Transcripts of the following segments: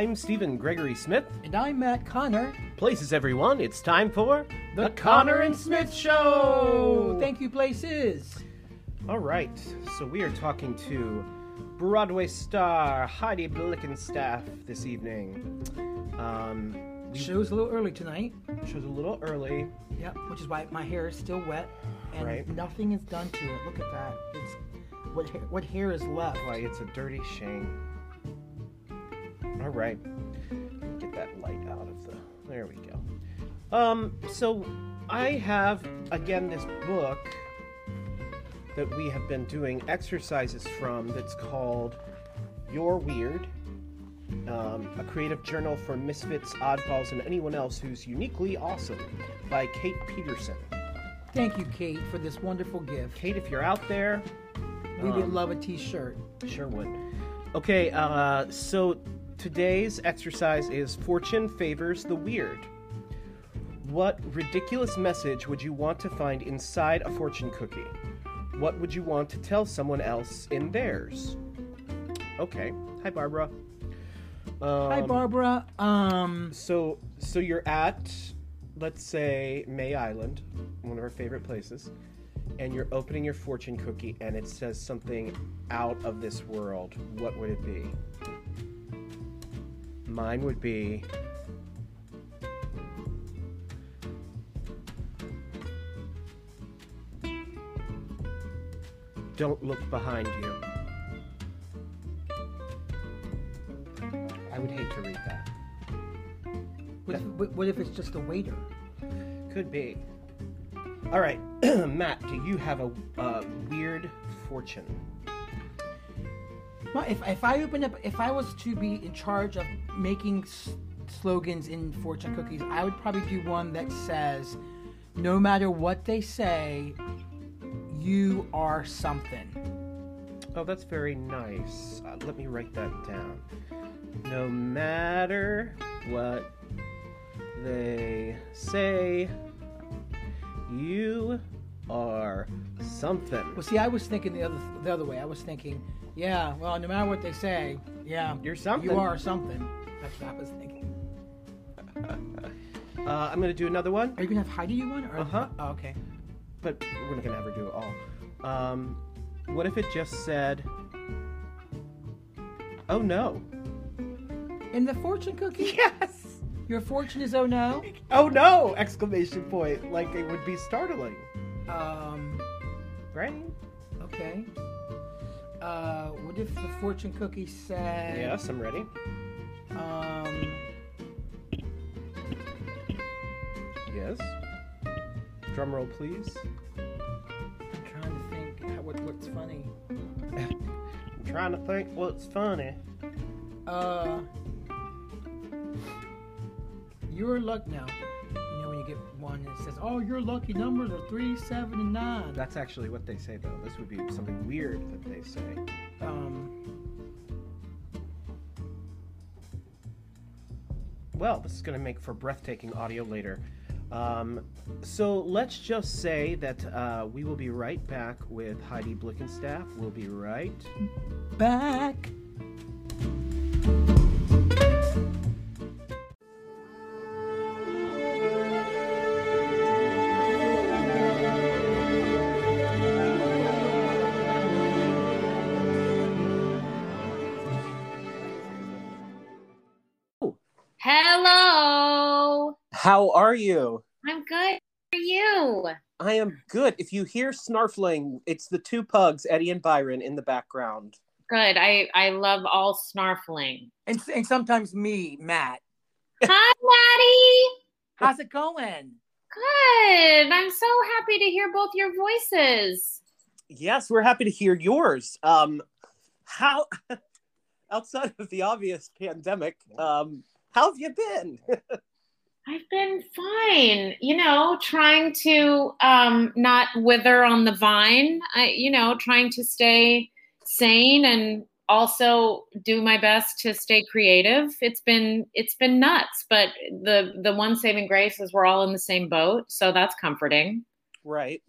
I'm Stephen Gregory Smith. And I'm Matt Connor. Places, everyone. It's time for The Connor and Smith Show. Thank you, places. All right, so we are talking to Broadway star Heidi Blickenstaff this evening. Um, Show's a little early tonight. show's a little early. Yep, which is why my hair is still wet and Right. nothing is done to it. Look at that. It's what hair, what hair is left. Why, it's a dirty shame. All right, get that light out of the. There we go. Um, so I have again this book that we have been doing exercises from. That's called "You're Weird." Um, a creative journal for misfits, oddballs, and anyone else who's uniquely awesome by Kate Peterson. Thank you, Kate, for this wonderful gift. Kate, if you're out there, We would Um, love a T-shirt. Sure would. Okay, uh, so today's exercise is Fortune favors the weird. What ridiculous message would you want to find inside a fortune cookie? What would you want to tell someone else in theirs? Okay. Hi, Barbara. Um, Hi, Barbara. Um, So, so you're at, let's say, May Island, one of our favorite places, and you're opening your fortune cookie, and it says something out of this world. What would it be? Mine would be. Don't look behind you. I would hate to read that. what if, what- if it's just a waiter? Could be. All right, Matt, do you have a, a weird fortune? Well, if, if I opened up, if I was to be in charge of making s- slogans in fortune cookies, I would probably do one that says, "No matter what they say, you are something." Oh, that's very nice. Uh, let me write that down. No matter what they say, you are something. Well, see, I was thinking the other the other way. I was thinking, yeah, well, no matter what they say, yeah, You're something. You are something. That's what I was thinking. Uh, I'm gonna do another one, Are you gonna have Heidi do one? Or, Uh-huh. Oh, okay. but we're not gonna ever do it all. Um, what if it just said, "Oh no"? In the fortune cookie, Yes. your fortune is oh no. Oh no! Exclamation point. Like it would be startling, Um, right? okay. Uh, what if the fortune cookie said? Yes, I'm ready. Um, Yes. Drum roll, please. I'm trying to think how, what, what's funny. I'm trying to think what's funny. Uh, your luck now. You know when you get one that says, "Oh, your lucky numbers are three, seven, and nine. That's actually what they say, though. This would be something weird that they say. Um, Well, this is going to make for breathtaking audio later. Um, so let's just say that uh, we will be right back with Heidi Blickenstaff. We'll be right. back. How are you? I'm good. How are you? I am good. If you hear snarfling, it's the two pugs, Eddie and Byron, in the background. Good. I I love all snarfling. And, and sometimes me, Matt. Hi, Maddie. How's it going? Good. I'm so happy to hear both your voices. Yes, we're happy to hear yours. Um, how, outside of the obvious pandemic, um, how have you been? I've been fine. You know, trying to um, not wither on the vine. I, you know, trying to stay sane and also do my best to stay creative. It's been it's been nuts, but the the one saving grace is we're all in the same boat, so that's comforting. right.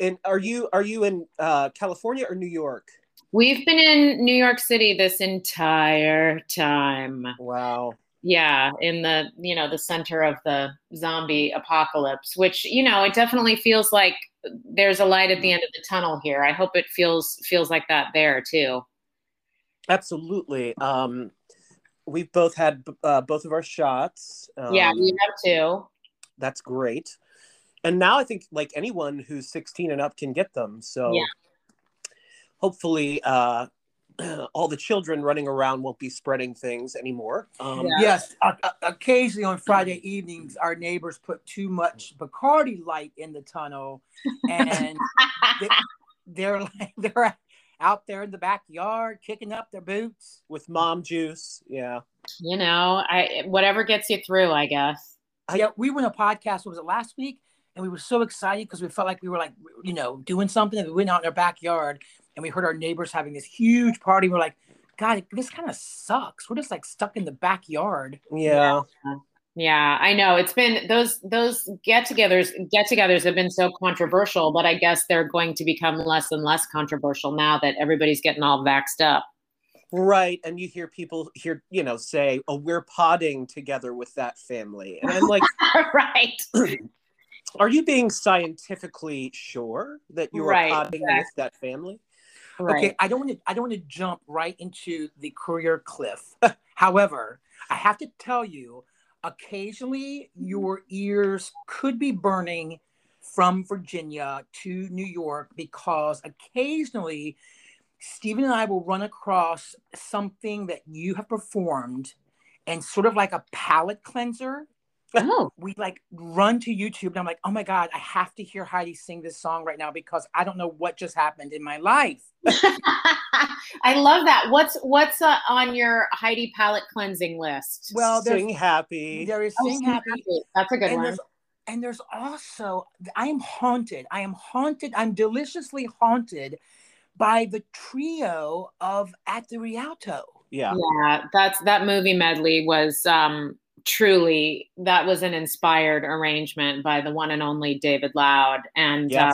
And are you are you in uh, California or New York? We've been in New York City this entire time. Wow. Yeah, in the you know the center of the zombie apocalypse, which you know it definitely feels like there's a light at the end of the tunnel here. I hope it feels feels like that there too. Absolutely. Um, we've both had uh, both of our shots. Um, yeah, we have too. That's great. And now I think like anyone who's 16 and up can get them. So Yeah. hopefully uh, all the children running around won't be spreading things anymore. Um, Yeah. Yes, o- o- occasionally on Friday evenings, our neighbors put too much Bacardi light in the tunnel, and they're like they're out there in the backyard kicking up their boots. With mom juice. Yeah. you know, I whatever gets you through, I guess. yeah, we were in a podcast. What was it last week? And we were so excited because we felt like we were like you know doing something. And we went out in our backyard and we heard our neighbors having this huge party. We're like, God, this kind of sucks. We're just like stuck in the backyard. Yeah. Yeah, I know. It's been those those get-togethers get-togethers have been so controversial, but I guess they're going to become less and less controversial now that everybody's getting all vaxxed up. Right. And you hear people hear you know, say, oh, we're podding together with that family. And I'm like, right. are you being scientifically sure that you are Right, podding exactly. with that family? Right. Okay, I don't want to. I don't want to jump right into the career cliff. However, I have to tell you, occasionally mm-hmm. your ears could be burning from Virginia to New York because occasionally Stephen and I will run across something that you have performed, and sort of like a palate cleanser. Oh, We like run to YouTube, and I'm like, oh my god, I have to hear Heidi sing this song right now because I don't know what just happened in my life. I love that. What's what's uh, on your Heidi palette cleansing list? Well, there's Sing happy. There is Oh, Sing Sing Happy. Happy. That's a good And one. there's, and there's also, I am haunted. I am haunted. I'm deliciously haunted by the trio of At the Rialto. Yeah. Yeah, that's that movie medley was um truly that was an inspired arrangement by the one and only David Loud. And uh,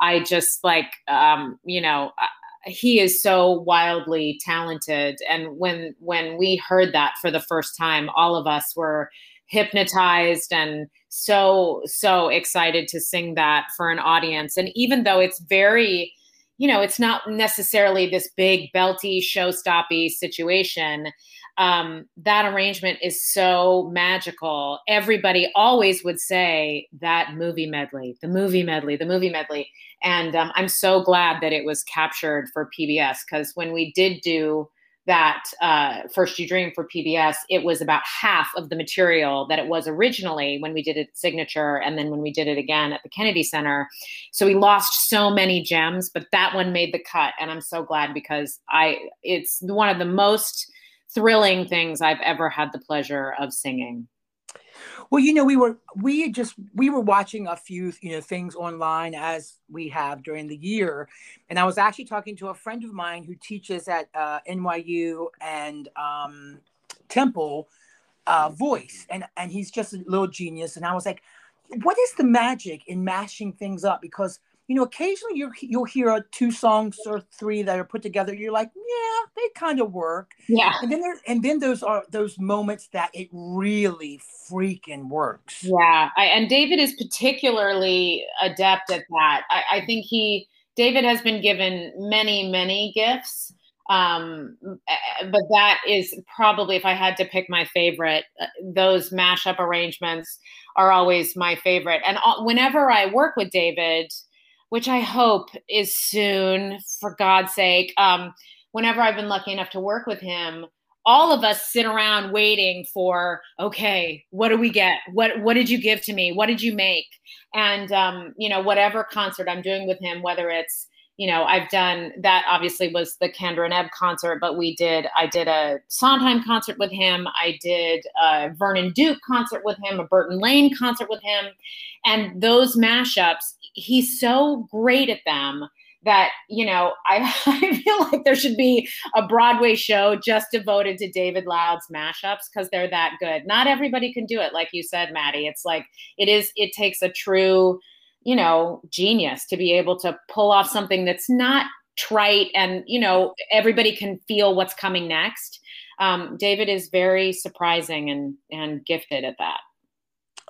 I just like um you know uh, he is so wildly talented. And when when we heard that for the first time all of us were hypnotized and so so excited to sing that for an audience. And even though it's very you know it's not necessarily this big belty showstoppy situation um, that arrangement is so magical. Everybody always would say that movie medley the movie medley the movie medley. And um, i'm so glad that it was captured for pbs because when we did do that uh, first you dream for pbs it was about half of the material that it was originally when we did it signature and then when we did it again at the kennedy center. So we lost so many gems but that one made the cut. And i'm so glad because i it's one of the most thrilling things i've ever had the pleasure of singing Well, you know, we were we just we were watching a few you know things online as we have during the year, and I was actually talking to a friend of mine who teaches at uh, NYU and um, Temple uh, voice, and and he's just a little genius. And I was like, what is the magic in mashing things up? Because you know, occasionally you you'll hear two songs or three that are put together. You're like, yeah, they kind of work yeah and then there and then those are those moments that it really freaking works Yeah, I, and David is particularly adept at that. I, I think he, David has been given many, many gifts, um, but that is probably, if I had to pick my favorite, uh, those mashup arrangements are always my favorite. And whenever I work with David, which I hope is soon, for God's sake, um, whenever I've been lucky enough to work with him, all of us sit around waiting for okay what do we get? What what did you give to me? What did you make? And um, you know whatever concert i'm doing with him whether it's you know i've done that obviously was the Kander and ebb concert but we did i did a sondheim concert with him. I did a vernon duke concert with him a burton lane concert with him. And those mashups he's so great at them that you know I, I feel like there should be a broadway show just devoted to david loud's mashups because they're that good not everybody can do it like you said maddie it's like it is it takes a true you know genius to be able to pull off something that's not trite and you know everybody can feel what's coming next. Um, David is very surprising and and gifted at that.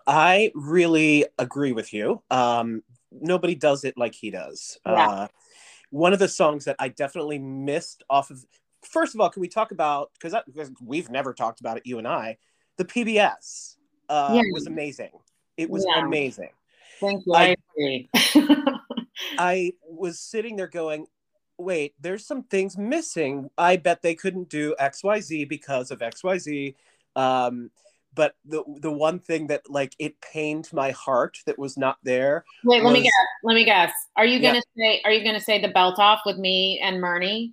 I really agree with you. Um, nobody does it like he does. Yeah. Uh, one of the songs that I definitely missed off of. First of all, can we talk about because we've never talked about it, you and I. The PBS uh, Yeah. was amazing. It was Yeah. amazing. Thank you. I- I agree. I was sitting there going, wait, there's some things missing. I bet they couldn't do XYZ because of XYZ. Um, but the the one thing that like it pained my heart that was not there. Wait, let me guess. Let me guess. Are you Yeah. gonna say? Are you gonna say the belt off with me and Murney?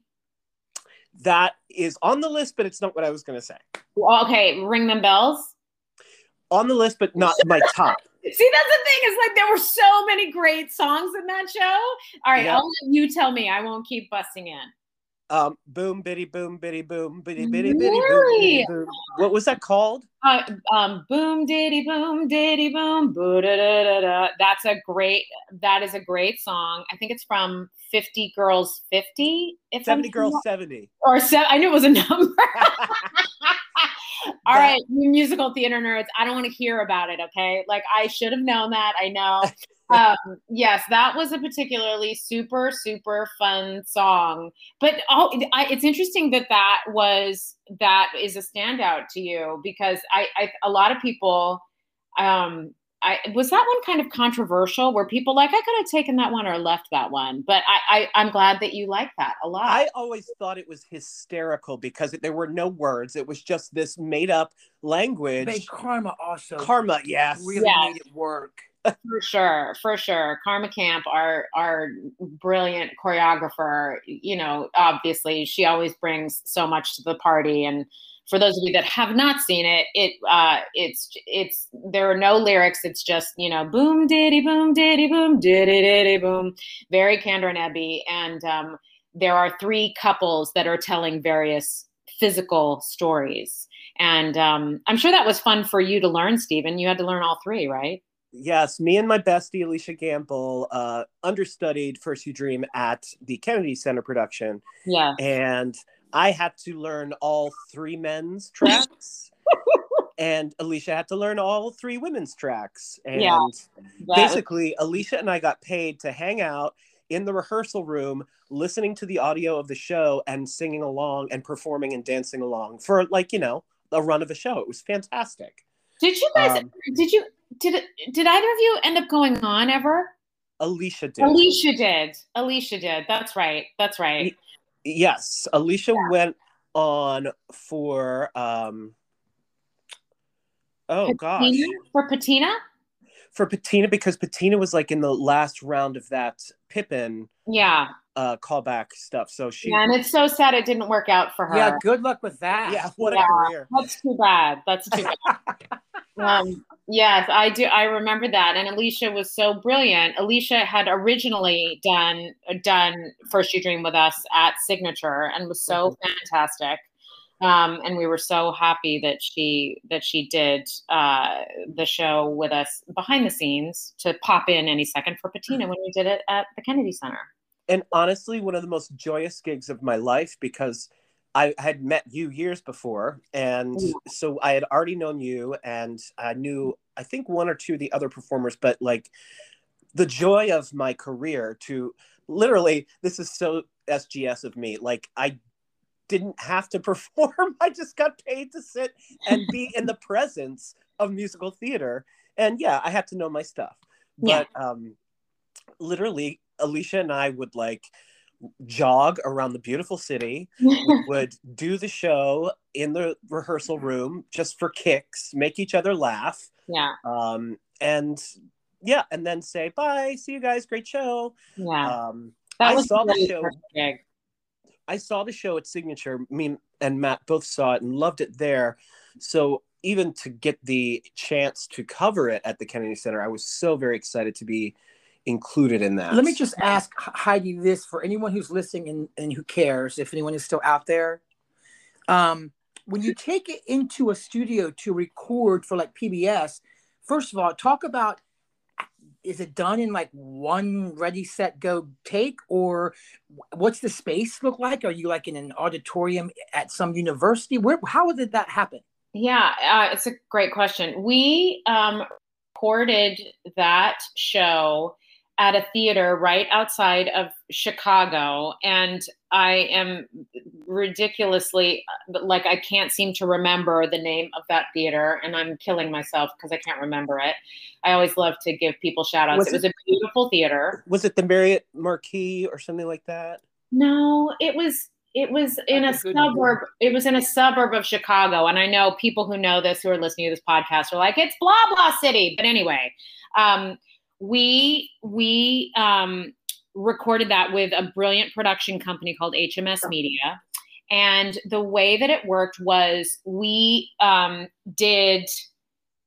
That is on the list, but it's not what I was gonna say. Well, okay, ring them bells. On the list, but not my top. See, that's the thing. Is like there were so many great songs in that show. All right, Yeah. I'll let you tell me. I won't keep busting in. Um, boom, bitty, boom, bitty, boom, bitty, bitty, bitty, boom, Really? bitty, boom. What was that called? Uh, um, boom, diddy, boom, diddy, boom, boo, da, da, da. That's a great. That is a great song. I think it's from Fifty Girls Fifty. If I'm Seventy girls, seventy. or seven. I knew it was a number. All That- right, you musical theater nerds. I don't want to hear about it. Okay, like I should have known that. I know. um, yes, that was a particularly super super fun song. But oh, I, it's interesting that that was that is a standout to you because I, I a lot of people. Um, I was that one kind of controversial where people like I could have taken that one or left that one, but I, I I'm glad that you like that a lot. I always thought it was hysterical because there were no words. It was just this made up language. But Karma also Karma, yes. really Yes. made it work. For sure, for sure. Karma Camp, our our brilliant choreographer, you know, obviously she always brings so much to the party. And for those of you that have not seen it, it uh it's it's there are no lyrics. It's just, you know, boom diddy boom diddy boom diddy diddy boom. Very Kander and Ebby. And um there are three couples that are telling various physical stories. And um, I'm sure that was fun for you to learn, Stephen. You had to learn all three, right? Yes, me and my bestie Alicia Gamble uh, understudied First You Dream at the Kennedy Center production, Yeah. and I had to learn all three men's tracks, and Alicia had to learn all three women's tracks. And Yeah. Was- basically, Alicia and I got paid to hang out in the rehearsal room, listening to the audio of the show and singing along and performing and dancing along for like you know a run of a show. It was fantastic. did you guys? Um, did you? Did? Did either of you end up going on ever? Alicia did. Alicia did. Alicia did. That's right. That's right. Yes, Alicia went on for um Oh gosh. For Patina? For Patina because Patina was like in the last round of that Pippin Yeah. uh callback stuff. So she yeah. And it's so sad it didn't work out for her. Yeah, good luck with that. yeah, what Yeah. a career. That's too bad. That's too bad. um, yes, I do. I remember that. And Alicia was so brilliant. Alicia had originally done done First You Dream with us at Signature and was so fantastic. Um, and we were so happy that she that she did uh, the show with us behind the scenes to pop in any second for Patina when we did it at the Kennedy Center. And honestly, one of the most joyous gigs of my life because I had met you years before. And Mm. so I had already known you and I knew, I think, one or two of the other performers, but like the joy of my career to literally, this is so SGS of me. Like, I didn't have to perform, I just got paid to sit and be in the presence of musical theater. And yeah, I had to know my stuff. Yeah. But um, literally, Alicia and I would like jog around the beautiful city. We would do the show in the rehearsal room just for kicks, make each other laugh, yeah, um, and yeah, and then say bye, see you guys, great show. yeah. Um, That I was saw the show. gig. I saw the show at Signature. Me and Matt both saw it and loved it there. So even to get the chance to cover it at the Kennedy Center, I was so very excited to be included in that. Let me just ask Heidi this for anyone who's listening and, and who cares, if anyone is still out there. Um, when you take it into a studio to record for like PBS, first of all, talk about is it done in like one ready set go take? Or what's the space look like? Are you like in an auditorium at some university? Where how did that happen? Yeah uh, it's a great question. We um, recorded that show at a theater right outside of Chicago. And I am ridiculously, like, I can't seem to remember the name of that theater. And I'm killing myself because I can't remember it. I always love to give people shout outs. Was it, it was a beautiful theater. Was it the Marriott Marquis or something like that? No, it was it was in That's a, a suburb it was in a suburb of chicago and i know people who know this who are listening to this podcast are like it's blah blah city but anyway um, we we um, recorded that with a brilliant production company called HMS Media. And the way that it worked was we um, did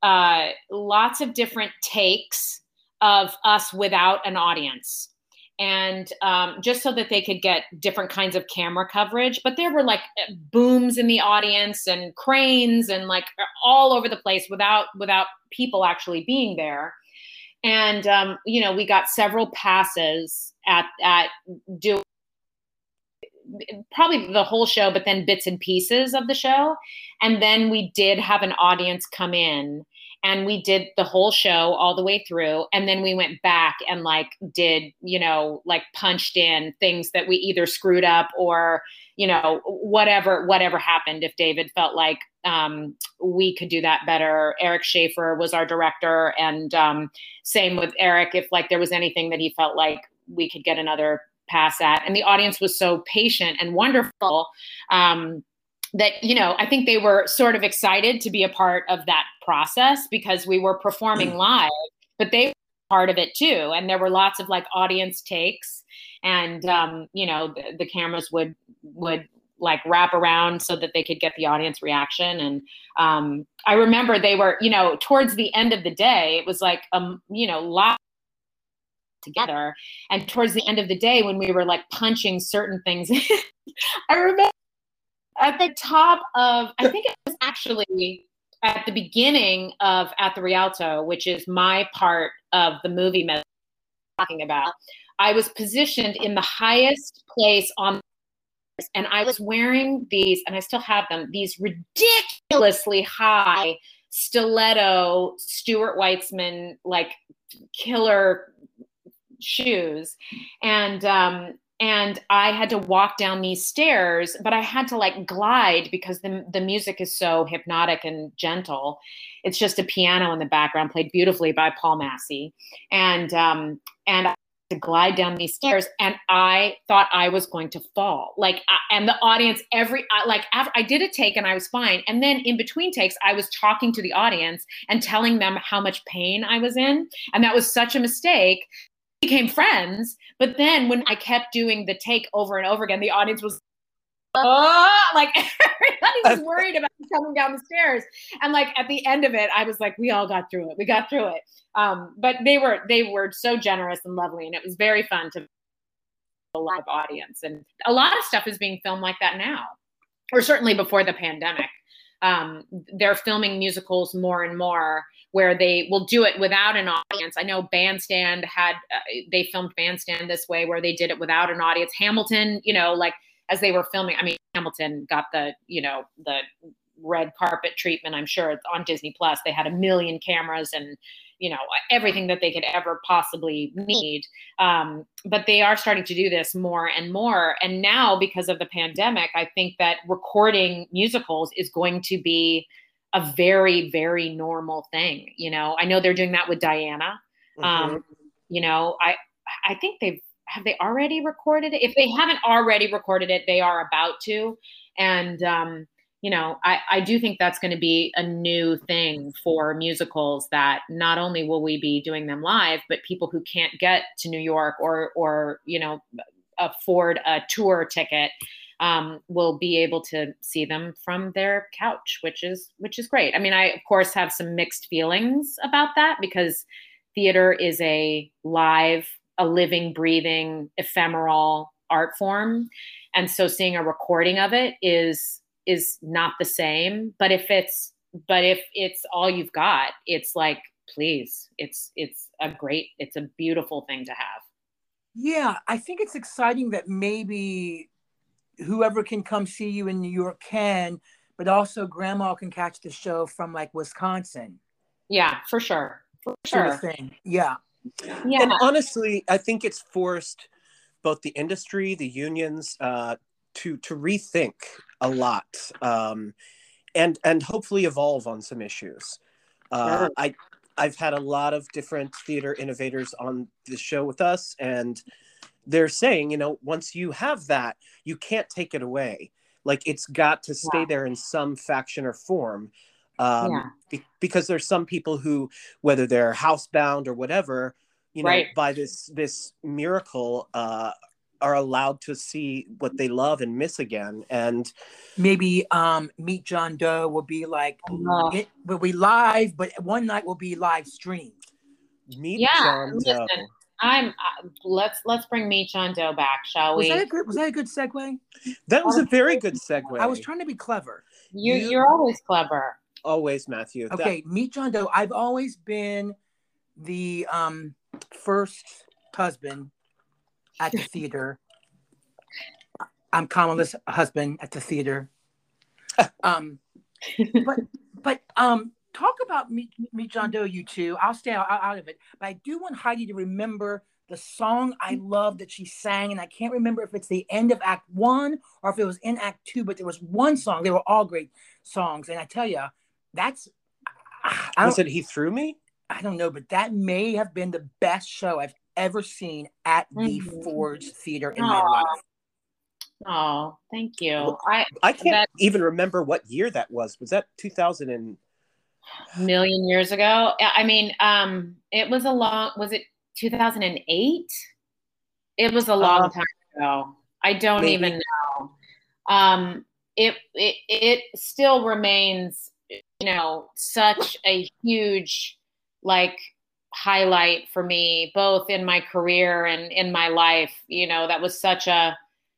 uh, lots of different takes of us without an audience. And um, just so that they could get different kinds of camera coverage. But there were like booms in the audience and cranes and like all over the place without without people actually being there and um, you know we got several passes at at doing probably the whole show but then bits and pieces of the show. And then we did have an audience come in and we did the whole show all the way through. And then we went back and like did you know like punched in things that we either screwed up or you know whatever whatever happened if david felt like um, we could do that better. Eric Schaeffer was our director and um, same with eric if like there was anything that he felt like we could get another pass at. And the audience was so patient and wonderful um, that you know i think they were sort of excited to be a part of that process because we were performing mm. live but they were part of it too. And there were lots of like audience takes and um, you know the, the, cameras would would like wrap around so that they could get the audience reaction. And um, i remember they were you know towards the end of the day it was like um you know lot together. And towards the end of the day when we were like punching certain things i remember at the top of i think it was actually at the beginning of at the rialto which is my part of the movie talking about I was positioned in the highest place on and I was wearing these, and I still have them, these ridiculously high stiletto Stuart Weitzman like killer shoes. And um and I had to walk down these stairs, but I had to like glide because the the music is so hypnotic and gentle. It's just a piano in the background, played beautifully by Paul Massey, and um, and to glide down these stairs and i thought i was going to fall. Like uh, and the audience every uh, like after i did a take and i was fine. And then in between takes i was talking to the audience and telling them how much pain i was in. And that was such a mistake. Became friends but then when i kept doing the take over and over again the audience was oh, like everybody was worried about coming down the stairs. And like at the end of it, I was like, we all got through it. We got through it. Um, but they were they were so generous and lovely, and it was very fun to a live audience. And a lot of stuff is being filmed like that now, or certainly before the pandemic. Um, they're filming musicals more and more where they will do it without an audience. I know Bandstand had uh, they filmed Bandstand this way where they did it without an audience. Hamilton, you know, like as they were filming. I mean, Hamilton got the you know the red carpet treatment. I'm sure on Disney Plus they had a million cameras and you know everything that they could ever possibly need. Um, but they are starting to do this more and more. And now because of the pandemic, I think that recording musicals is going to be a very very normal thing. You know, I know they're doing that with Diana. Mm-hmm. Um, you know, I I think they've have they already recorded it? If they haven't already recorded it, they are about to. And um, you know, I, I do think that's going to be a new thing for musicals that not only will we be doing them live, but people who can't get to New York or or you know afford a tour ticket um, will be able to see them from their couch, which is which is great. I mean, I of course have some mixed feelings about that because theater is a live a living, breathing, ephemeral art form. And so seeing a recording of it is is not the same. But if it's but if it's all you've got, it's like please. It's it's a great, it's a beautiful thing to have. Yeah, I think it's exciting that maybe whoever can come see you in New York can, but also grandma can catch the show from like Wisconsin. Yeah, for sure. For Sort sure. of thing. Yeah. Yeah. And honestly, I think it's forced both the industry, the unions, uh, to to rethink a lot, um, and and hopefully evolve on some issues. Uh. I I've had a lot of different theater innovators on the show with us, and they're saying, you know, once you have that, you can't take it away. Like it's got to stay Yeah. there in some faction or form. Um, Yeah. be- because there's some people who, whether they're housebound or whatever, you know, Right. by this this miracle, uh, are allowed to see what they love and miss again. And Maybe um Meet John Doe will be like Oh. it will be live, but one night will be live streamed. meet Yeah, John listen, Doe. I'm uh, let's let's bring Meet John Doe back, shall we? Was we? that a good was that a good segue? That was a very good segue. I was trying to be clever. you you- you're always clever. Always Matthew. That- Okay, Meet John Doe. I've always been the um first husband at the theater. I'm Kamala's husband at the theater. Um, but but um, talk about Meet, Meet John Doe, you two. I'll stay out, out of it. But I do want Heidi to remember the song I love that she sang, and I can't remember if it's the end of Act One or if it was in Act Two. But there was one song. They were all great songs, and I tell you, that's I don't, was it he threw me? I don't know, but that may have been the best show I've ever seen at the Mhm. Ford's Theater in my life. Oh, thank you. I I can't That- even remember what year that was. Was that 2000 and million years ago. I I mean, um, it was a long. Was it 2008? It was a long Uh, time ago. I don't maybe. even know. Um, it it it still remains, you know, such a huge like highlight for me, both in my career and in my life. You know, that was such a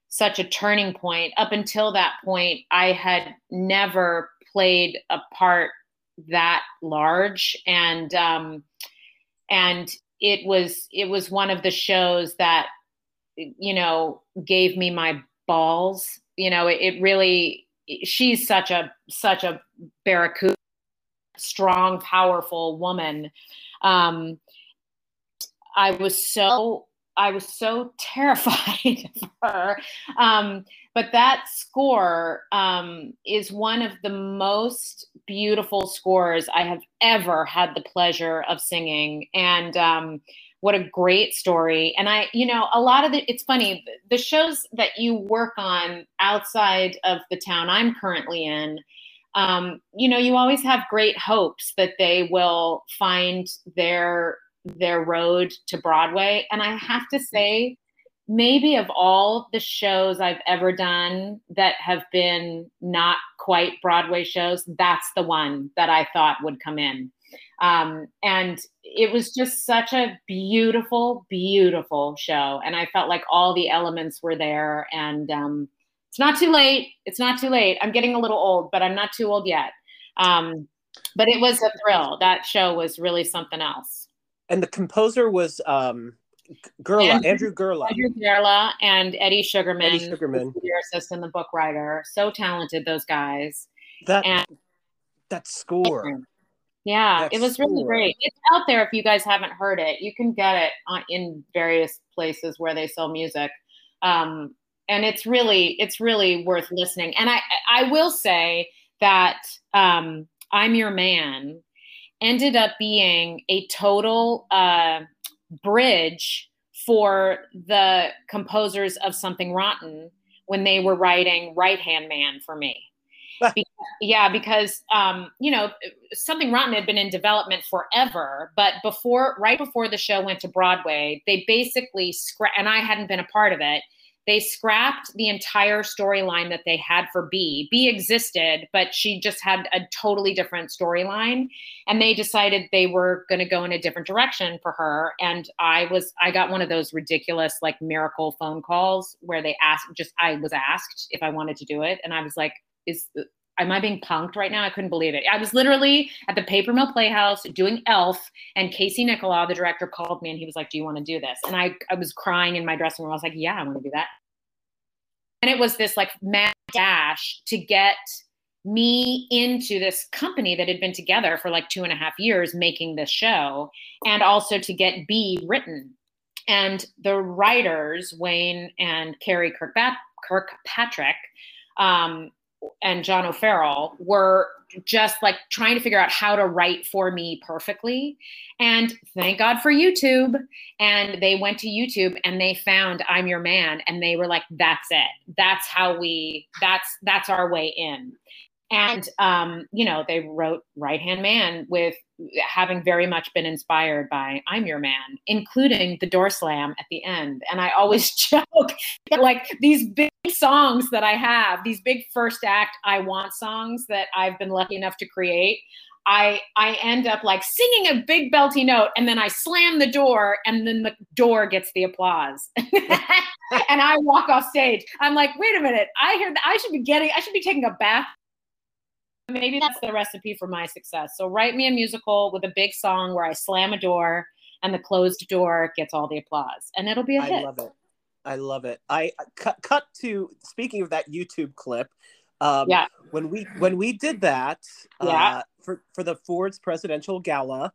such a turning point. Up until that point, I had never played a part that large and um and it was it was one of the shows that you know gave me my balls you know it, it really she's such a such a barracuda strong powerful woman um i was so i was so terrified of her um but that score um, is one of the most beautiful scores I have ever had the pleasure of singing. And um, what a great story. And I, you know, a lot of the, it's funny, the shows that you work on outside of the town I'm currently in, um, you know, you always have great hopes that they will find their their road to Broadway. And I have to say, maybe of all the shows I've ever done that have been not quite Broadway shows, that's the one that I thought would come in. Um, and it was just such a beautiful, beautiful show. And I felt like all the elements were there. And um, it's not too late. It's not too late. I'm getting a little old, but I'm not too old yet. Um, but it was a thrill. That show was really something else. and the composer was um Gerle, Andrew- Andrew Gerle. Andrew Gerle and Eddie Sugarman, Eddie Sugarman. the lyricist and the book writer. So talented, those guys. That And that score. Yeah, it was really great. It's out there if you guys haven't heard it. You can get it on, in various places where they sell music. Um, and it's really it's really worth listening. And I I will say that um, I'm Your Man ended up being a total uh, bridge for the composers of Something Rotten when they were writing Right Hand Man for me. Yeah, because um, you know Something Rotten had been in development forever, but before, right before the show went to Broadway, they basically scrapped, and I hadn't been a part of it. They scrapped the entire storyline that they had for B. B existed, but she just had a totally different storyline and they decided they were going to go in a different direction for her and i was i got one of those ridiculous like miracle phone calls where they asked just i was asked if i wanted to do it and i was like is am I being punked right now? I couldn't believe it. I was literally at the Paper Mill Playhouse doing Elf, and Casey Nicholaw, the director, called me and he was like, "Do you want to do this?" And I, I was crying in my dressing room. I was like, "Yeah, I want to do that." And it was this like mad dash to get me into this company that had been together for like two and a half years making this show, and also to get B written. And the writers, Wayne and Karey Kirkpatrick, um, and John O'Farrell were just like trying to figure out how to write for me perfectly. And thank God for YouTube. And they went to YouTube and they found I'm Your Man and they were like, that's it. That's how we, that's, that's our way in. And, um, you know, they wrote Right Hand Man with having very much been inspired by I'm Your Man, including the door slam at the end. And I always joke like, these big songs that I have, these big first act I Want songs that I've been lucky enough to create. I I end up like singing a big belty note and then I slam the door and then the door gets the applause. and I walk off stage. I'm like, wait a minute, I hear that I should be getting I should be taking a bath maybe that's the recipe for my success. So write me a musical with a big song where I slam a door and the closed door gets all the applause, and it'll be a hit. I love it. I love it. I cut cut to speaking of that YouTube clip. Um, yeah. When we when we did that, uh, yeah. Uh, for for the Ford's presidential gala.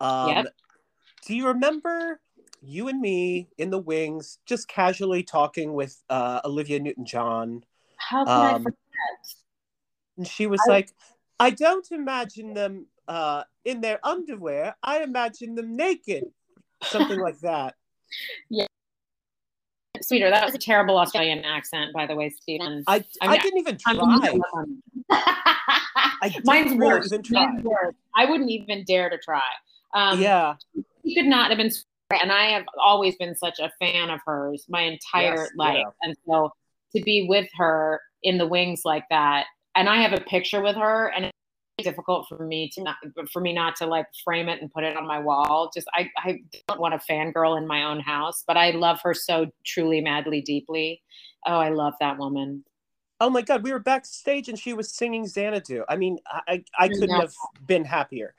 Um, yep. Do you remember you and me in the wings, just casually talking with uh, Olivia Newton John? How can um, I forget? And she was I, like, I don't imagine them uh, in their underwear. I imagine them naked. Something like that. Yeah. Sweeter, that was a terrible Australian accent, by the way, Stephen. I, I, I didn't even try. I Mine's worse. Mine's worse. I wouldn't even dare to try. Um, yeah. He could not have been, and I have always been such a fan of hers my entire yes, life. Yeah. And so to be with her in the wings like that and I have a picture with her, and difficult for me to not for me not to like frame it and put it on my wall. Just I I don't want a fangirl in my own house, but I love her so truly, madly, deeply. Oh, I love that woman. Oh my God, we were backstage and she was singing Xanadu. I mean, I I couldn't have been happier.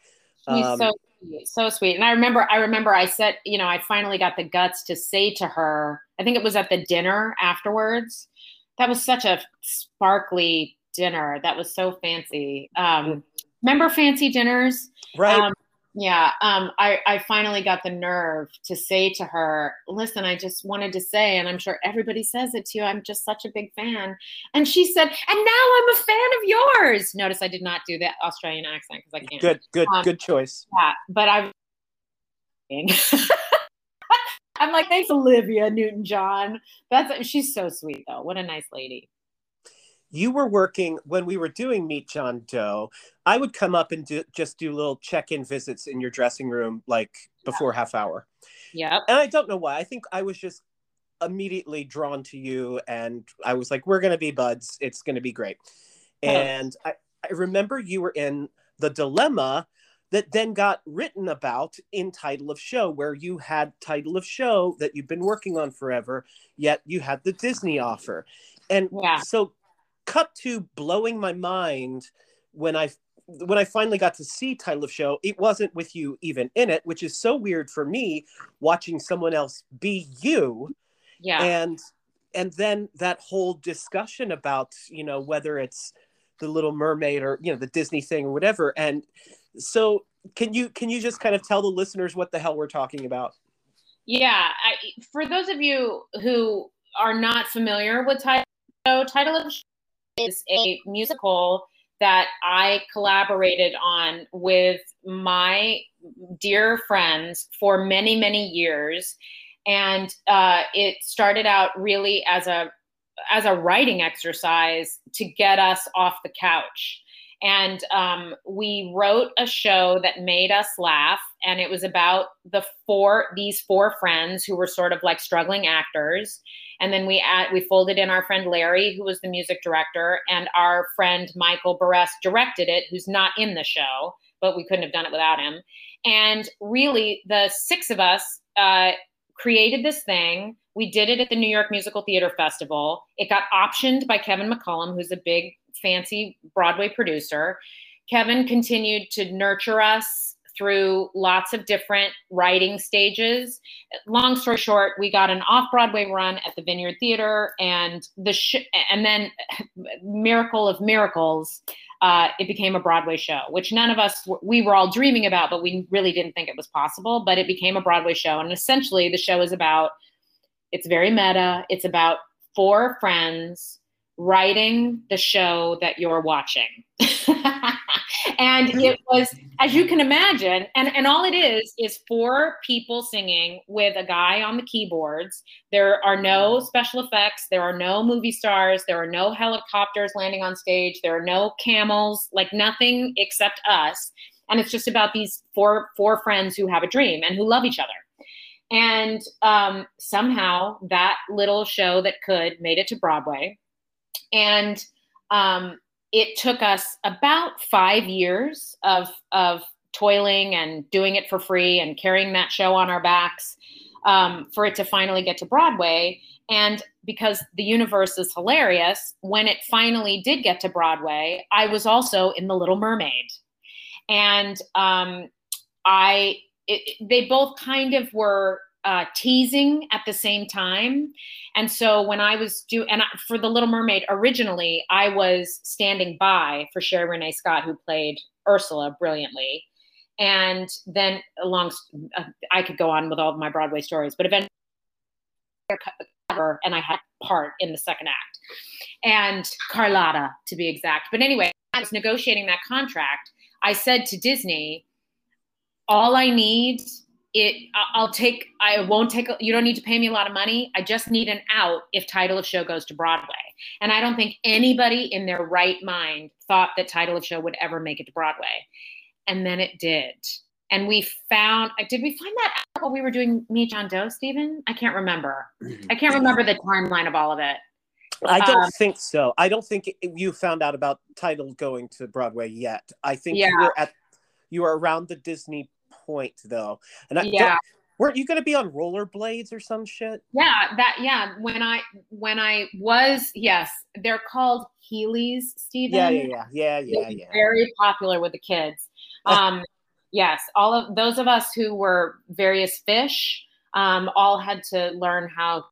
She's um, so sweet, so sweet. And I remember, I remember, I said, you know, I finally got the guts to say to her. I think it was at the dinner afterwards. That was such a sparkly dinner that was so fancy. Um, remember fancy dinners? Right. Um, yeah. Um, I, I finally got the nerve to say to her, listen, I just wanted to say, and I'm sure everybody says it to you, I'm just such a big fan. And she said, and now I'm a fan of yours. Notice I did not do that Australian accent because I can't. Good, good, um, good choice. Yeah. But I've. I'm like, thanks, Olivia Newton John. That's she's so sweet though. What a nice lady you were working when we were doing Meet John Doe. I would come up and do, just do little check-in visits in your dressing room, like before half hour. Yeah. And I don't know why. I think I was just immediately drawn to you, and I was like, "We're gonna be buds. It's gonna be great." And I, I remember you were in the dilemma that then got written about in title of show where you had title of show that you've been working on forever yet you had the disney offer and yeah. so cut to blowing my mind when I when I finally got to see title of show, it wasn't with you even in it, which is so weird for me watching someone else be you. Yeah. And and then that whole discussion about, you know, whether it's the little mermaid or, you know, the Disney thing or whatever. And so can you can you just kind of tell the listeners what the hell we're talking about? Yeah, I, for those of you who are not familiar with title show, title of is a musical that I collaborated on with my dear friends for many, many years. And uh, it started out really as a as a writing exercise to get us off the couch. And um, we wrote a show that made us laugh, and it was about the four these four friends who were sort of like struggling actors and then we add, we folded in our friend Larry, who was the music director, and our friend Michael Berresse directed it, who's not in the show, but we couldn't have done it without him. And really, the six of us uh, created this thing. We did it at the New York Musical Theater Festival. It got optioned by Kevin McCollum, who's a big fancy Broadway producer. Kevin continued to nurture us through lots of different writing stages. Long story short, we got an off-Broadway run at the Vineyard Theater, and the sh- and then miracle of miracles, uh, it became a Broadway show, which none of us we were all dreaming about, but we really didn't think it was possible. But it became a Broadway show, and essentially the show is about. It's very meta. It's about four friends writing the show that you're watching. and it was, as you can imagine, and, and all it is is four people singing with a guy on the keyboards. There are no special effects, there are no movie stars, there are no helicopters landing on stage, there are no camels, like nothing except us. And it's just about these four four friends who have a dream and who love each other. And um, somehow that little show that could made it to Broadway and um, it took us about five years of of toiling and doing it for free and carrying that show on our backs um, for it to finally get to Broadway. And because the universe is hilarious, when it finally did get to Broadway, I was also in The Little Mermaid, and um, I it, they both kind of were uh, teasing at the same time. And so when I was do and I, for the Little Mermaid originally, I was standing by for Sherie Rene Scott, who played Ursula brilliantly. And then along, uh, I could go on with all of my Broadway stories, but eventually, and I had part in the second act, and Carlotta to be exact. But anyway, I was negotiating that contract. I said to Disney, all I need it i'll take i won't take you don't need to pay me a lot of money. I just need an out if title of show goes to broadway. And i don't think anybody in their right mind thought that title of show would ever make it to broadway. And then it did. And we found did we find that out while we were doing me john doe stephen? I can't remember. I can't remember the timeline of all of it. I don't um, think so. I don't think you found out about title going to Broadway yet. I think yeah. you were at you were around the Disney point though. And I, yeah. Weren't you going to be on rollerblades or some shit? Yeah, that yeah. When I when I was yes, they're called Heelys, Stephen. Yeah, yeah, yeah, yeah, yeah, yeah. Very popular with the kids. Um, yes, all of those of us who were various fish, um, all had to learn how,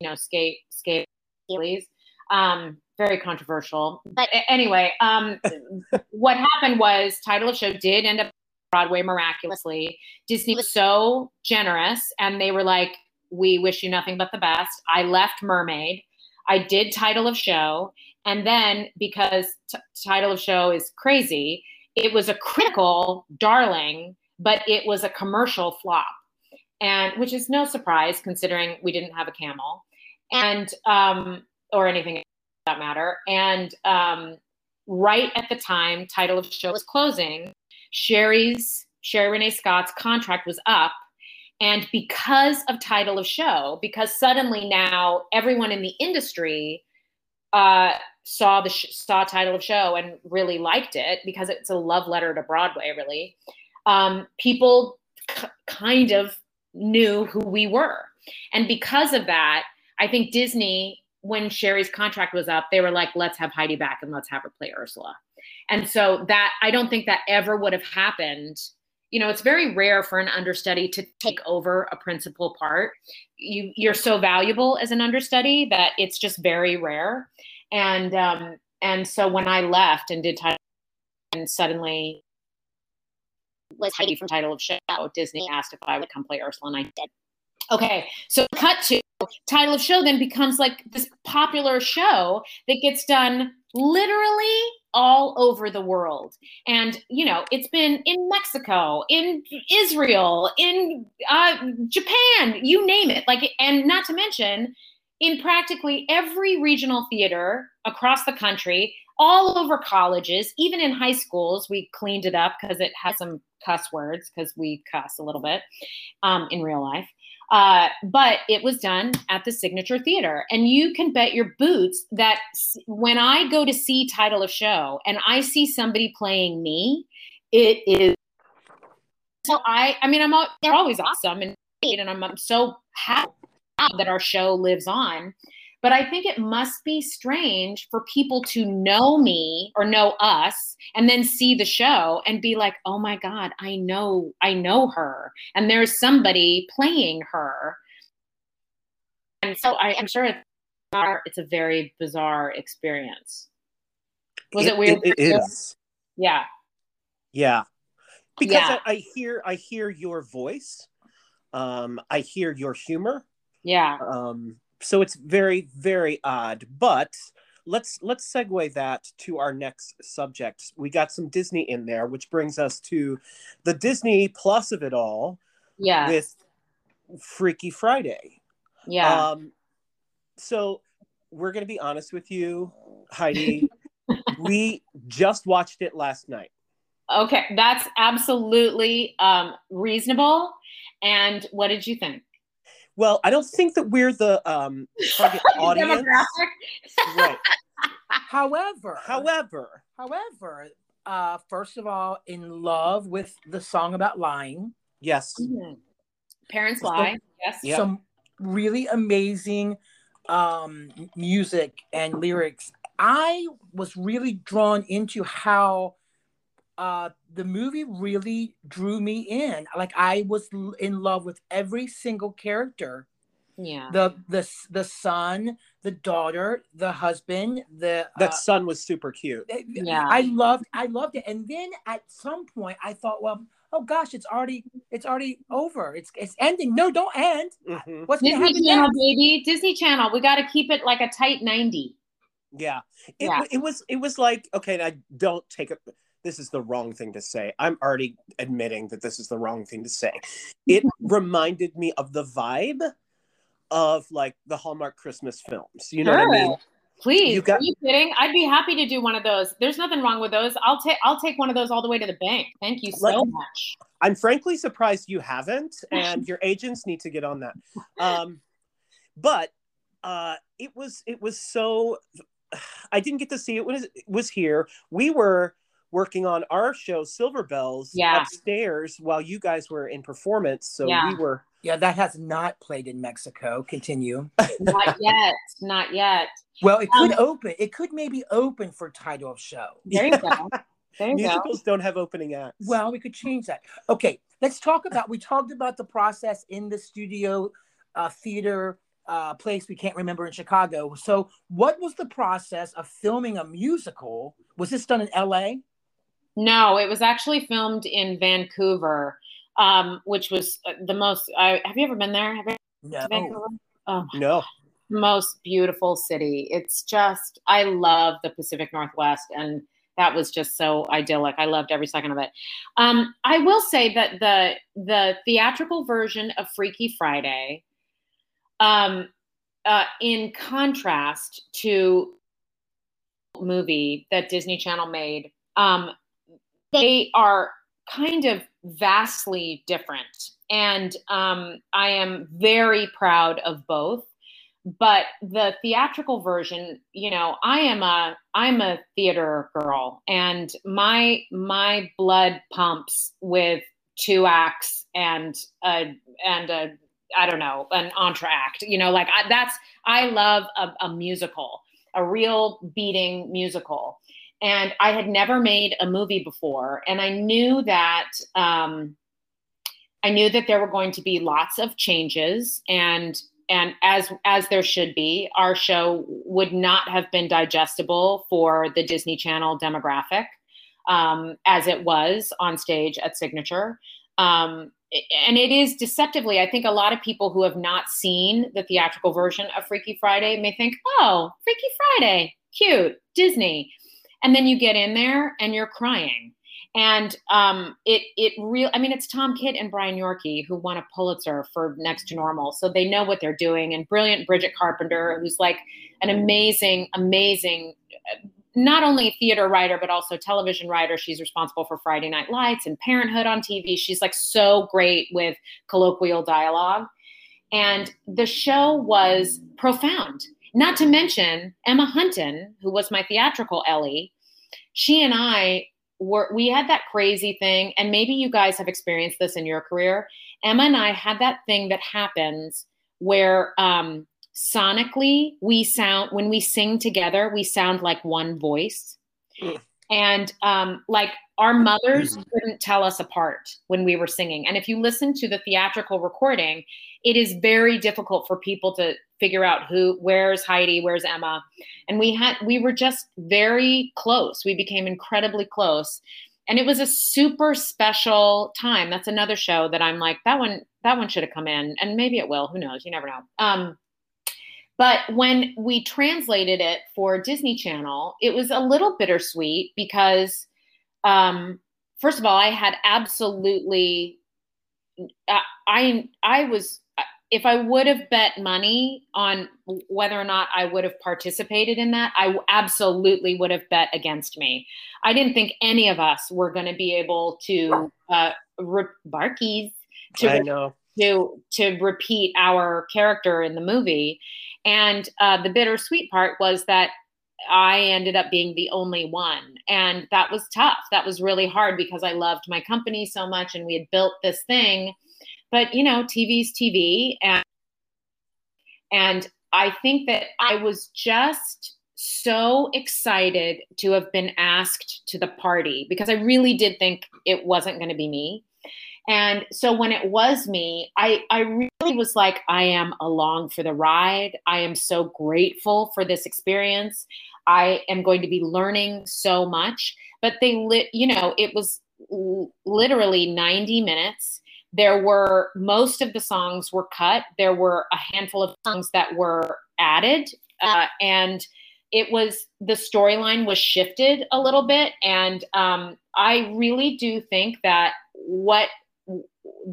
you know, skate skate Heelys. Um, very controversial. But anyway, um, what happened was title of show did end up Broadway miraculously. Disney was so generous and they were like, we wish you nothing but the best. I left Mermaid. I did title of show. And then because t- title of show is crazy, it was a critical darling, but it was a commercial flop. And which is no surprise considering we didn't have a camel and um, or anything that matter. And um, right at the time title of show was closing, Sherry's, Sherie Rene Scott's contract was up. And because of title of show, because suddenly now everyone in the industry uh, saw the sh- saw title of show and really liked it because it's a love letter to Broadway, really. Um, people k- kind of knew who we were, and because of that, I think Disney, when Sherry's contract was up, they were like, "Let's have Heidi back and let's have her play Ursula." And so that I don't think that ever would have happened. You know, it's very rare for an understudy to take over a principal part. You you're so valuable as an understudy that it's just very rare. And um, and so when I left and did title and suddenly was Heidi from Title of Show, Disney asked if I would come play Ursula, and I did. Okay, so cut to title of show then becomes like this popular show that gets done literally all over the world. And, you know, it's been in Mexico, in Israel, in uh, Japan, you name it. Like, and not to mention, in practically every regional theater across the country, all over colleges, even in high schools, we cleaned it up because it has some cuss words because we cuss a little bit um, in real life. Uh, but it was done at the Signature Theater. And you can bet your boots that when I go to see Title of Show and I see somebody playing me, it is. So I, I mean, I'm all, they're always awesome and and I'm, I'm so happy that our show lives on. But I think it must be strange for people to know me or know us and then see the show and be like, "Oh my god, I know I know her." And there's somebody playing her. And so I, am sure it's, it's a very bizarre experience. Was it, it weird? it, it is. Yeah. Yeah. Because Yeah. I, I hear I hear your voice. Um, I hear your humor. Yeah. Um, so it's very, very odd. But let's let's segue that to our next subject. We got some Disney in there, which brings us to the Disney plus of it all Yeah. with Freaky Friday. yeah. Um, so we're gonna be honest with you, Heidi. we just watched it last night. Okay, that's absolutely um, reasonable. And what did you think? Well, I don't think that we're the um, target audience. Right. However, However, however, uh, first of all, in love with the song about lying. yes, Mhm. Parents So- lie. Yes. Yep. some really amazing um, music and lyrics. I was really drawn into how uh, the movie really drew me in. Like I was l- in love with every single character Yeah. the the the son, the daughter, the husband, the that uh, son was super cute. Yeah. I loved I loved it. And then at some point I thought, well, oh gosh, it's already it's already over. It's it's ending. No, don't end. Mhm. What's gonna Disney happen Channel, next? baby. Disney Channel. We got to keep it like a tight 90. Yeah, it, Yeah. it was it was like okay. I don't take it. This is the wrong thing to say. I'm already admitting that this is the wrong thing to say. It reminded me of the vibe of like the Hallmark Christmas films. You know what I mean? Please. You got- Are you kidding? I'd be happy to do one of those. There's nothing wrong with those. I'll take I'll take one of those all the way to the bank. Thank you so much. I'm frankly surprised you haven't, and your agents need to get on that. Um, but uh, it was it was so. I didn't get to see it when it was here. We were working on our show Silver Bells Yeah. upstairs while you guys were in performance. So Yeah. we were Yeah, that has not played in Mexico. Continue. Not yet. Not yet. Well, it could Um, open. It could maybe open for title of show. There you go. There you go. musicals don't have opening acts. Well, we could change that. Okay, let's talk about. We talked about the process in the studio uh, theater uh, place we can't remember in Chicago. So, what was the process of filming a musical? Was this done in L.A.? No, it was actually filmed in Vancouver, um, which was uh, the most. I, have you ever been there? Have you been No. to Vancouver? Oh, no, most beautiful city. It's just I love the Pacific Northwest and that was just so idyllic. I loved every second of it. Um, I will say that the the theatrical version of Freaky Friday, um, uh, in contrast to movie that Disney Channel made, um, they are kind of vastly different, and um, I am very proud of both. But the theatrical version you know i am a i'm a theater girl. And my my blood pumps with two acts and a and a i don't know an entr'acte you know like I, that's i love a, a musical a real beating musical and i had never made a movie before and i knew that um i knew that there were going to be lots of changes and and as as there should be our show would not have been digestible for the disney channel demographic um, as it was on stage at signature. Um, and it is deceptively i think a lot of people who have not seen the theatrical version of freaky friday may think oh freaky friday cute disney and then you get in there and you're crying and um, it it real. I mean, it's Tom Kitt and Brian Yorkey who won a Pulitzer for Next to Normal, so they know what they're doing. And brilliant Bridget Carpenter, who's like an amazing, amazing, uh, not only theater writer but also television writer. She's responsible for Friday Night Lights and Parenthood on TV. She's like so great with colloquial dialogue, and the show was profound. Not to mention Emma Hunton, who was my theatrical Ellie. She and I were we had that crazy thing and maybe you guys have experienced this in your career. Emma and i had that thing that happens where um, sonically we sound when we sing together we sound like one voice and um, like our mothers Mm-hmm. couldn't tell us apart when we were singing. And if you listen to the theatrical recording it is very difficult for people to figure out who where's heidi where's emma. And we had we were just very close. We became incredibly close. And it was a super special time. That's another show that i'm like that one that one should have come in. And maybe it will. Who knows? You never know. Um but when we translated it for disney channel it was a little bittersweet because um first of all i had absolutely uh, i i was if I would have bet money on whether or not I would have participated in that, I absolutely would have bet against me. I didn't think any of us were going to be able to uh, re- Barkies to I know. to to repeat our character in the movie. And uh, the bittersweet part was that I ended up being the only one, and that was tough. That was really hard because I loved my company so much, and we had built this thing. But you know tv's tv and and i think that i was just so excited to have been asked to the party because i really did think it wasn't going to be me. And so when it was me i i really was like i am along for the ride. I am so grateful for this experience. I am going to be learning so much. But they lit you know it was l- literally 90 minutes. There were most of the songs were cut. There were a handful of songs that were added uh, and it was the storyline was shifted a little bit. And um, i really do think that what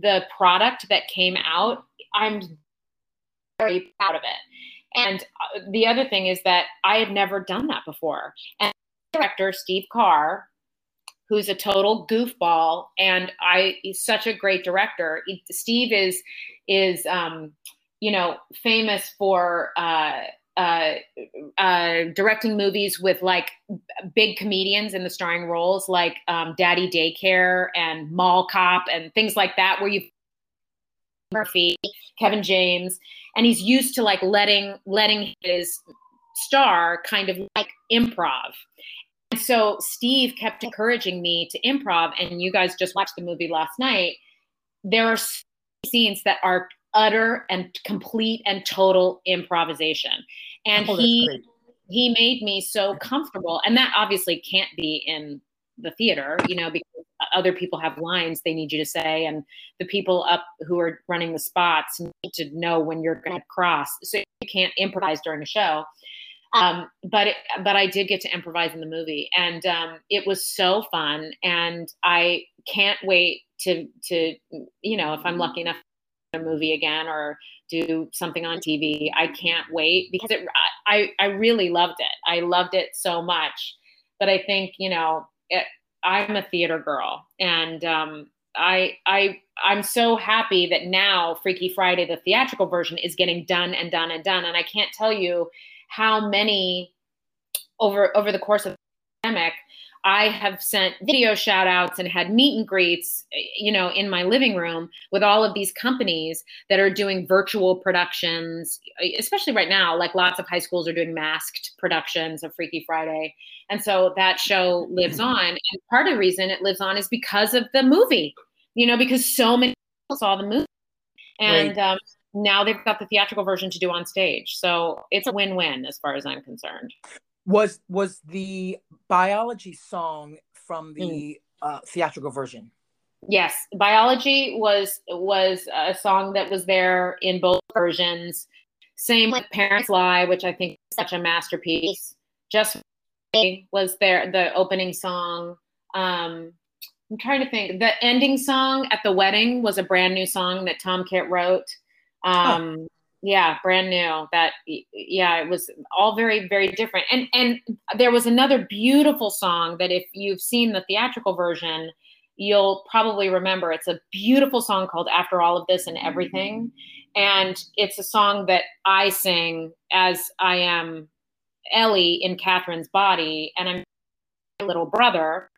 the product that came out i'm very proud of it. And uh, the other thing is that i had never done that before. And director steve carr who's a total goofball and i he's such a great director. Steve is is um you know famous for uh uh, uh, directing movies with like big comedians in the starring roles, like um, Daddy Daycare and Mall Cop and things like that, where you Murphy, Kevin James, and he's used to like letting letting his star kind of like improv. And so Steve kept encouraging me to improv, and you guys just watched the movie last night. There are scenes that are utter and complete and total improvisation, and Oh, he he made me so comfortable, and that obviously can't be in the theater, you know, because other people have lines they need you to say, and the people up who are running the spots need to know when you're going to cross, so you can't improvise during a show um, but it, but I did get to improvise in the movie, and um, it was so fun. And I can't wait to to you know if I'm lucky enough a movie again or do something on TV. I can't wait because it I I really loved it. I loved it so much. But I think you know it, I'm a theater girl, and um, I I I'm so happy that now Freaky Friday, the theatrical version, is getting done and done and done. And I can't tell you how many over over the course of the pandemic I have sent video shout outs and had meet and greets, you know, in my living room with all of these companies that are doing virtual productions, especially right now. Like lots of high schools are doing masked productions of Freaky Friday. And so that show lives on. And part of the reason it lives on is because of the movie, you know, because so many people saw the movie. And um, now they've got the theatrical version to do on stage. So it's a win win as far as I'm concerned. Was was the biology song from the uh, theatrical version? Yes, biology was was a song that was there in both versions. Same with Parents Lie, which I think is such a masterpiece. Just was there the opening song. Um, I'm trying to think. The ending song at the wedding was a brand new song that Tom Kitt wrote. Um, Yeah, brand new. That yeah, it was all very very different. And and there was another beautiful song that if you've seen the theatrical version, you'll probably remember. It's a beautiful song called After All of This and Everything. And it's a song that I sing as I am Ellie in Catherine's body, and I'm little brother.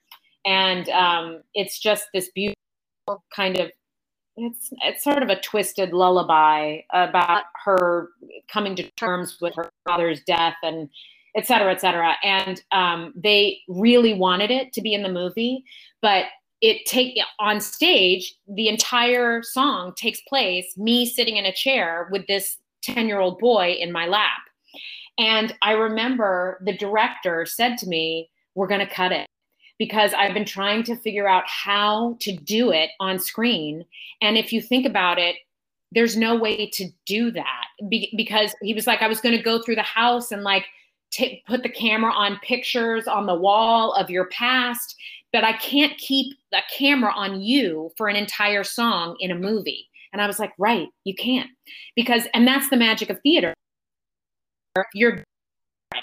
And um, it's just this beautiful kind of it's it's sort of a twisted lullaby about her coming to terms with her father's death and et cetera, et cetera. And um, they really wanted it to be in the movie, but it take on stage the entire song takes place me sitting in a chair with this 10 year old boy in my lap and i remember the director said to me we're going to cut it because i've been trying to figure out how to do it on screen and if you think about it there's no way to do that Be- because he was like i was going to go through the house and like t- put the camera on pictures on the wall of your past but I can't keep a camera on you for an entire song in a movie. And I was like, right, you can't. Because, and that's the magic of theater. You're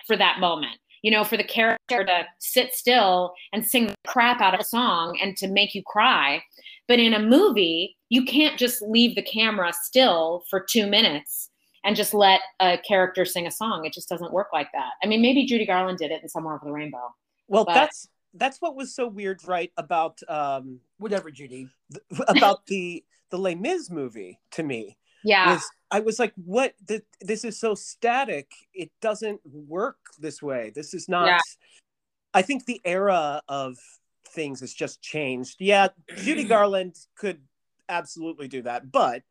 for that moment, you know, for the character to sit still and sing the crap out of a song and to make you cry. But in a movie, you can't just leave the camera still for two minutes and just let a character sing a song. It just doesn't work like that. I mean, maybe Judy Garland did it in Somewhere Over the Rainbow. Well, but, that's that's what was so weird, right? About um, whatever, Judy. Th- about the the Les Mis movie to me. Yeah. Was, I was like, what? The, this is so static. It doesn't work this way. This is not. Yeah. I think the era of things has just changed. Yeah, Judy Garland could absolutely do that, but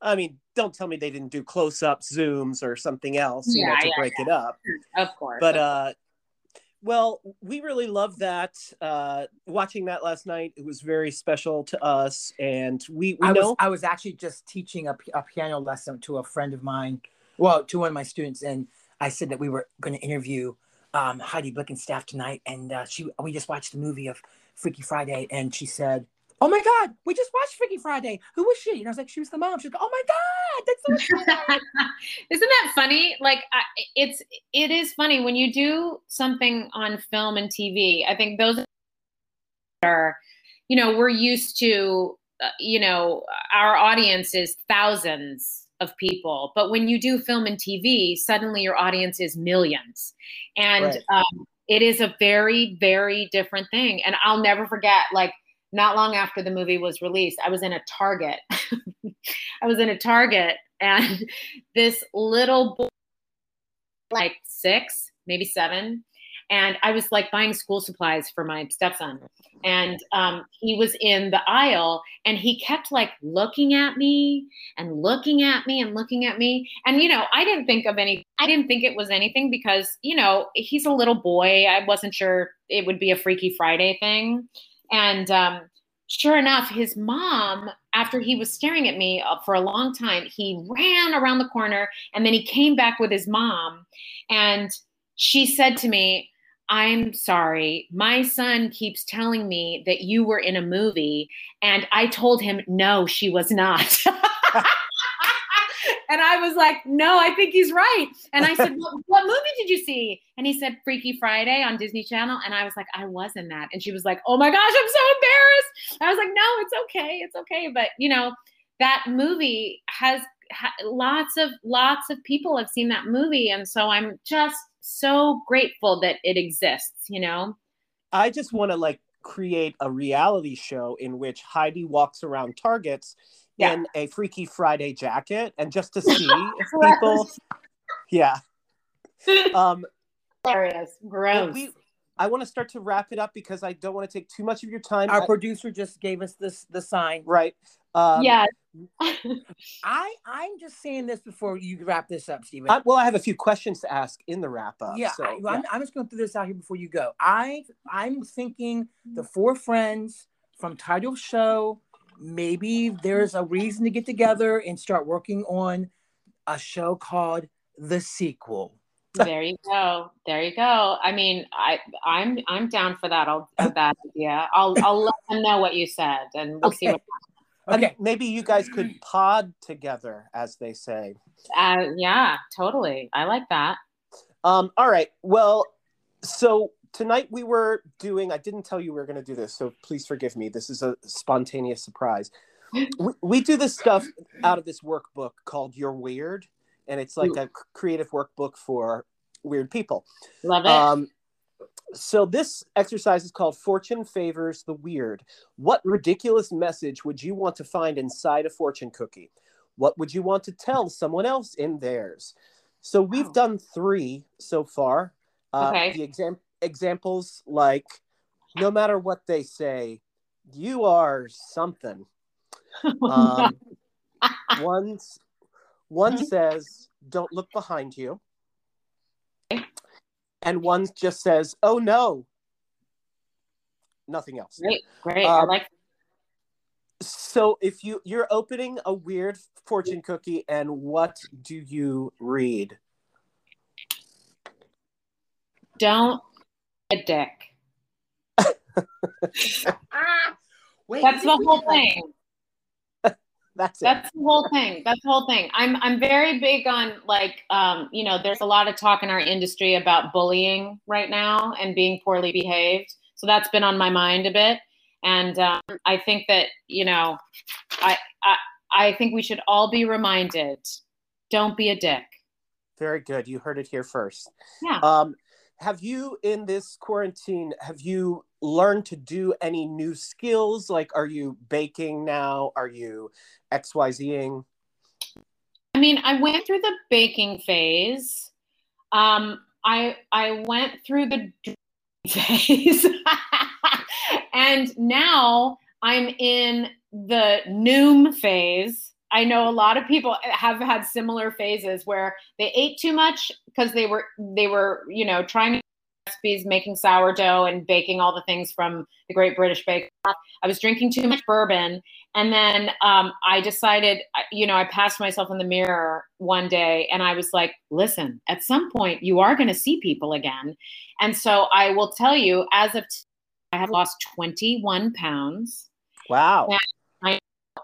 I mean, don't tell me they didn't do close ups, zooms, or something else, you yeah, know, to yeah, break it up. Of course. But uh, well, we really loved that. Uh, watching that last night, it was very special to us, and we, we I know was, I was actually just teaching a, a piano lesson to a friend of mine, well, to one of my students, and I said that we were going to interview um, Heidi Blickenstaff tonight, and uh, she we just watched the movie of Freaky Friday, and she said, "Oh my God, we just watched Freaky Friday. Who was she?" And I was like, "She was the mom." She's like, "Oh my God." That's so Isn't that funny? Like I, it's it is funny when you do something on film and TV. I think those are, you know, we're used to, uh, you know, our audience is thousands of people, but when you do film and TV, suddenly your audience is millions, and right. um, it is a very very different thing. And I'll never forget, like not long after the movie was released, I was in a Target. I was in a Target and this little boy, like six, maybe seven, and I was like buying school supplies for my stepson. And um, he was in the aisle and he kept like looking at me and looking at me and looking at me. And, you know, I didn't think of any, I didn't think it was anything because, you know, he's a little boy. I wasn't sure it would be a Freaky Friday thing. And um, sure enough, his mom, after he was staring at me uh, for a long time, he ran around the corner and then he came back with his mom. And she said to me, I'm sorry. My son keeps telling me that you were in a movie. And I told him, no, she was not. And I was like, no, I think he's right. And I said, what, what, movie did you see? And he said, Freaky Friday on Disney Channel. And I was like, I was in that. And she was like, oh my gosh, I'm so embarrassed. I was like, no, it's okay. It's okay. But, you know, that movie has ha- lots of, lots of people have seen that movie. And so I'm just so grateful that it exists, you know? I just want to like create a reality show in which Heidi walks around Targets yeah. in a Freaky Friday jacket, and just to see if people, yeah, um, hilarious, gross. We, I want to start to wrap it up because I don't want to take too much of your time. Our I, producer just gave us this the sign. Right. Um, yeah. I I'm just saying this before you wrap this up, Stephen. I, well, I have a few questions to ask in the wrap up. Yeah, so, I, yeah. I'm, I'm just going to throw this out here before you go. I I'm thinking the four friends from Title Show maybe there's a reason to get together and start working on a show called The Sequel. there you go. There you go. I mean, I I'm I'm down for that. I'll that idea. I'll I'll let them know what you said, and we'll okay. see what. Okay, and maybe you guys could pod together, as they say. Uh, yeah, totally. I like that. Um, all right. Well, so tonight we were doing i didn't tell you we were going to do this so please forgive me this is a spontaneous surprise we, we, do this stuff out of this workbook called you're weird and it's like Ooh. a creative workbook for weird people love it um, So this exercise is called Fortune Favors the Weird. What ridiculous message would you want to find inside a fortune cookie? What would you want to tell someone else in theirs? So we've Oh. done three so far. Uh, Okay. The exam- examples like, no matter what they say, you are something. Um, one one says, "Don't look behind you," and one just says, "Oh no." Nothing else. great, great. I Um, like. So, if you you're opening a weird fortune cookie, and what do you read? Don't a dick. Wait, That's the whole thing. That's it. That's the whole thing. That's the whole thing. I'm I'm very big on like um, you know, there's a lot of talk in our industry about bullying right now and being poorly behaved. So that's been on my mind a bit. And um, I think that, you know, I, I I think we should all be reminded, don't be a dick. Very good. You heard it here first. Yeah. Um, have you in this quarantine? Have you learned to do any new skills? Like, are you baking now? Are you XYZing? I mean, I went through the baking phase. Um, I I went through the phase, and now I'm in the noom phase. I know a lot of people have had similar phases where they ate too much because they were they were you know trying recipes, making sourdough and baking all the things from the Great British Bake Off. I was drinking too much bourbon, and then um, I decided, you know, I passed myself in the mirror one day, and I was like, "Listen, at some point, you are going to see people again." And so I will tell you, as of t- I have lost 21 pounds Wow.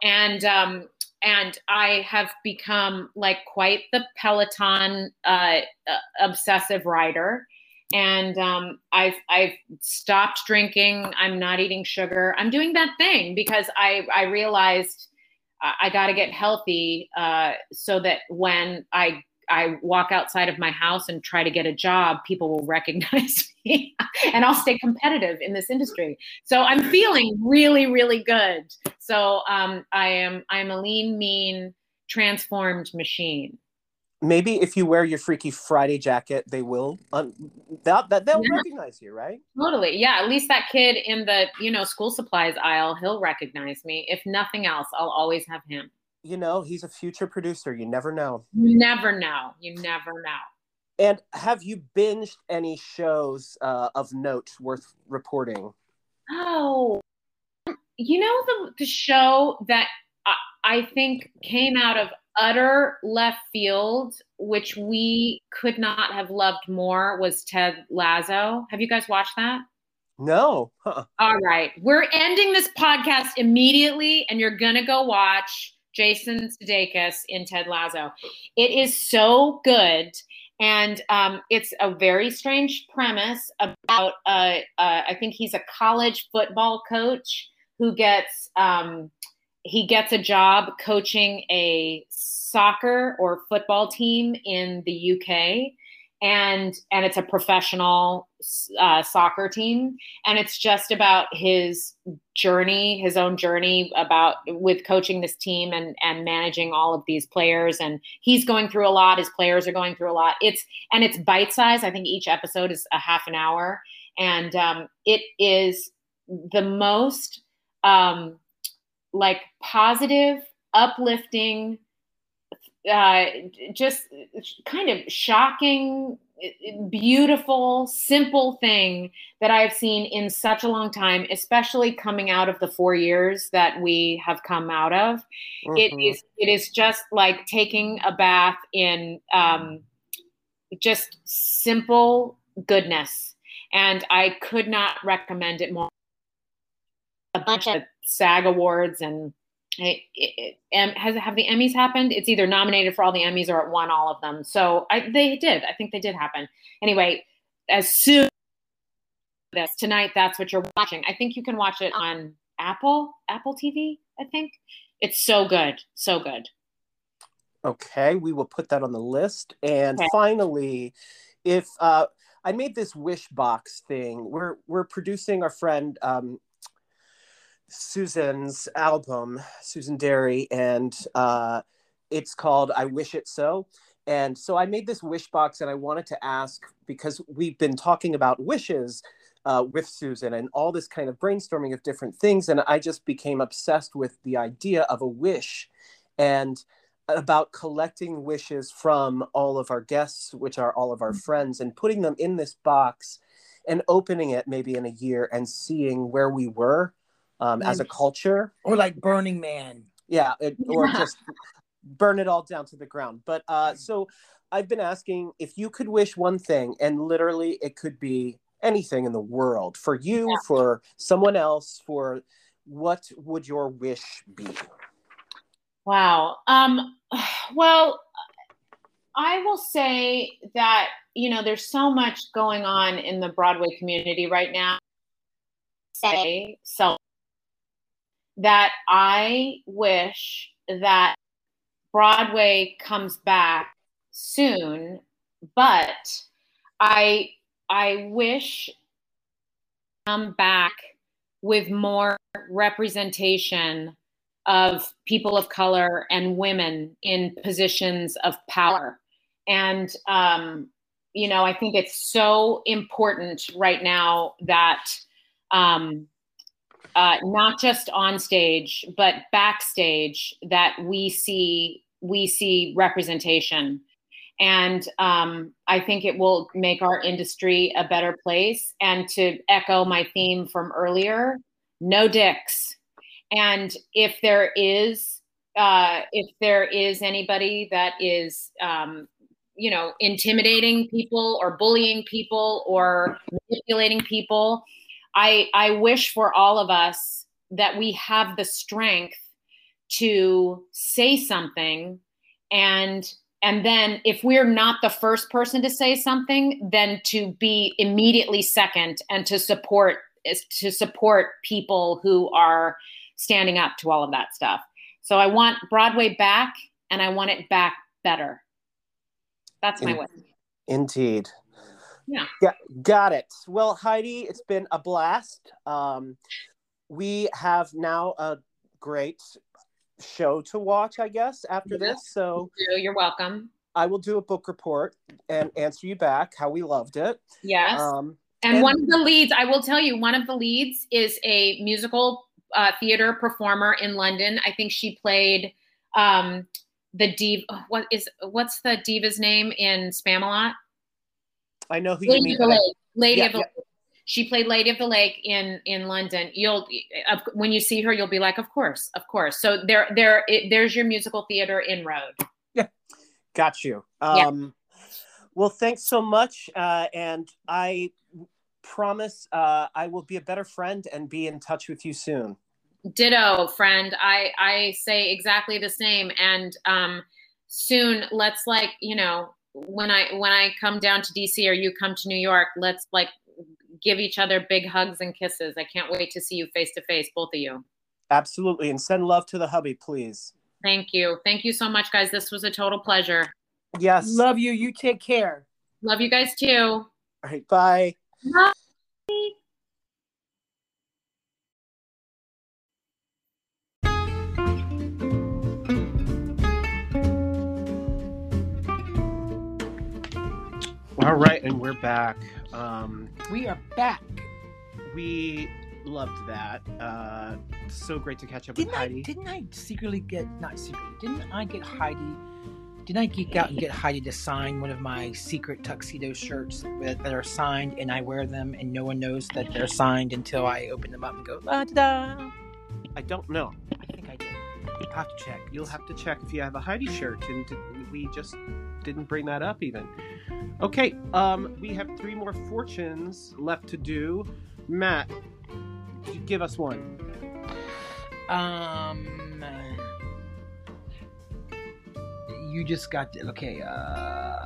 and um and I have become like quite the Peloton uh, uh, obsessive rider, and um, I've I've stopped drinking. I'm not eating sugar. I'm doing that thing because I I realized I, I got to get healthy uh, so that when I I walk outside of my house and try to get a job, people will recognize me, and I'll stay competitive in this industry. So I'm feeling really, really good. So um, I am I'm a lean, mean, transformed machine. Maybe if you wear your Freaky Friday jacket, they will. Um, that, that they'll Yeah. recognize you, right? Totally, yeah. At least that kid in the you know school supplies aisle, he'll recognize me. If nothing else, I'll always have him. You know, he's a future producer. You never know. You never know. You never know. And have you binged any shows uh, of note worth reporting? Oh, you know the the show that I, I think came out of utter left field, which we could not have loved more, was Ted Lasso. Have you guys watched that? No. Huh. All right, we're ending this podcast immediately, and you're gonna go watch Jason Sudeikis in Ted Lasso. It is so good. And um, it's a very strange premise about, uh, uh, I think he's a college football coach who gets um, he gets a job coaching a soccer or football team in the UK, and and it's a professional uh, soccer team, and it's just about his journey, his own journey about with coaching this team and and managing all of these players, and he's going through a lot. His players are going through a lot. It's and it's bite size. I think each episode is a half an hour, and um, it is the most um, like positive, uplifting, uh, just kind of shocking, beautiful, simple thing that I've seen in such a long time, especially coming out of the four years that we have come out of. It Mhm. is it is just like taking a bath in um, just simple goodness, and I could not recommend it more a bunch of SAG awards and it, it, it, has have the Emmys happened? It's either nominated for all the Emmys or it won all of them. So I, they did. I think they did happen. Anyway, as soon as tonight, that's what you're watching. I think you can watch it on Apple Apple TV. I think it's so good, so good. Okay, we will put that on the list. And Okay. finally, if uh, I made this wish box thing. We're we're producing our friend um, Susan's album, Susan Derry, and uh, it's called "I Wish It So." And so I made this wish box, and I wanted to ask because we've been talking about wishes uh, with Susan and all this kind of brainstorming of different things, and I just became obsessed with the idea of a wish, and about collecting wishes from all of our guests, which are all of our friends, and putting them in this box and opening it maybe in a year and seeing where we were um, as a culture. Or like Burning Man. Yeah, it, or just burn it all down to the ground. But uh, so I've been asking if you could wish one thing, and literally it could be anything in the world for you, Yeah. for someone else, for what would your wish be? Wow. Um, well, I will say that, you know, there's so much going on in the Broadway community right now. Say so that I wish that Broadway comes back soon, but I I wish come back with more representation of people of color and women in positions of power. And, um, you know, I think it's so important right now that um, uh, not just on stage, but backstage, that we see we see representation. And um, I think it will make our industry a better place. And to echo my theme from earlier, no dicks. And if there is, uh, if there is anybody that is, um, you know, intimidating people or bullying people or manipulating people, I I wish for all of us that we have the strength to say something and and then if we're not the first person to say something then to be immediately second and to support to support people who are standing up to all of that stuff. So i want broadway back and i want it back better. That's my In- wish. Indeed. Yeah. Got, got it. Well, Heidi, it's been a blast. Um, we have now a great show to watch, I guess, after Yeah. this. So you're welcome I will do a book report and answer you back how we loved it. yes Um, And, And- one of the leads, I will tell you, one of the leads is a musical uh, theater performer in London. I think she played um, the diva. What is what's the diva's name in Spamalot? I know who you Lady mean. of the Lake. Lady Yeah, of the yeah. Lake. She played Lady of the Lake in in London. You'll when you see her, you'll be like, of course, of course. So there there it, there's your musical theater inroad. Yeah, got you. Yeah. Um, Well, thanks so much. Uh, and I promise uh, I will be a better friend and be in touch with you soon. Ditto, friend. I I say exactly the same. And um, soon, let's like you know when I when I come down to DC or you come to New York, let's like give each other big hugs and kisses. I can't wait to see you face to face, both of you. Absolutely. And send love to the hubby, please. Thank you. Thank you so much, guys. This was a total pleasure. Yes. Love you. You take care. Love you guys too. All right. Bye. Bye. All right. And we're back. Um, We are back. we loved that. Uh, so great to catch up Didn't with I? Heidi. Didn't I secretly get not secretly? Didn't I get Heidi? Didn't I geek out and get Heidi to sign one of my secret tuxedo shirts that, that are signed, and I wear them, and no one knows that they're signed until I open them up and go la da da. I don't know. I have to check. You'll have to check if you have a Heidi shirt, and we just didn't bring that up even. Okay, um, we have three more fortunes left to do. Matt, give us one. Um, you just got the, okay. Uh,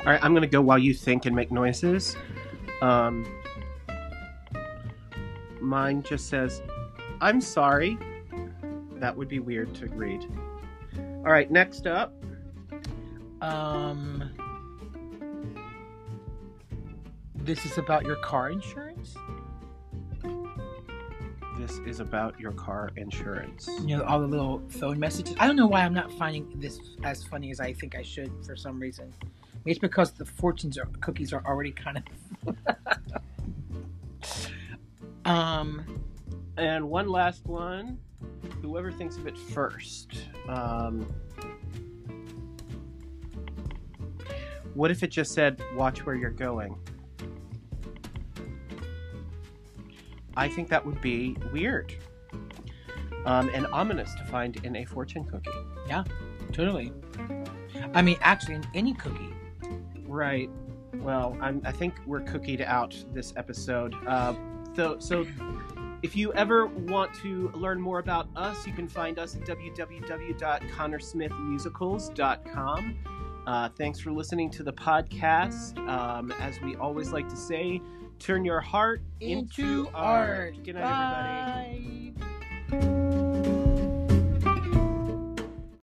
All right, I'm gonna go while you think and make noises. Um, mine just says, "I'm sorry." That would be weird to read. All right, next up. um, This is about your car insurance. This is about your car insurance. You know all the little phone messages. I don't know why I'm not finding this as funny as I think I should for some reason. Maybe it's because the fortunes are, cookies are already kind of. um, And one last one. Whoever thinks of it first. Um, what if it just said, watch where you're going? I think that would be weird um, and ominous to find in a fortune cookie. Yeah, totally. I mean, actually, in any cookie. Right. Well, I'm, I think we're cookied out this episode. Uh, so, so if you ever want to learn more about us, you can find us at www.connersmithmusicals.com. Uh, thanks for listening to the podcast. Um, as we always like to say, turn your heart into, art. Good night, everybody. Bye.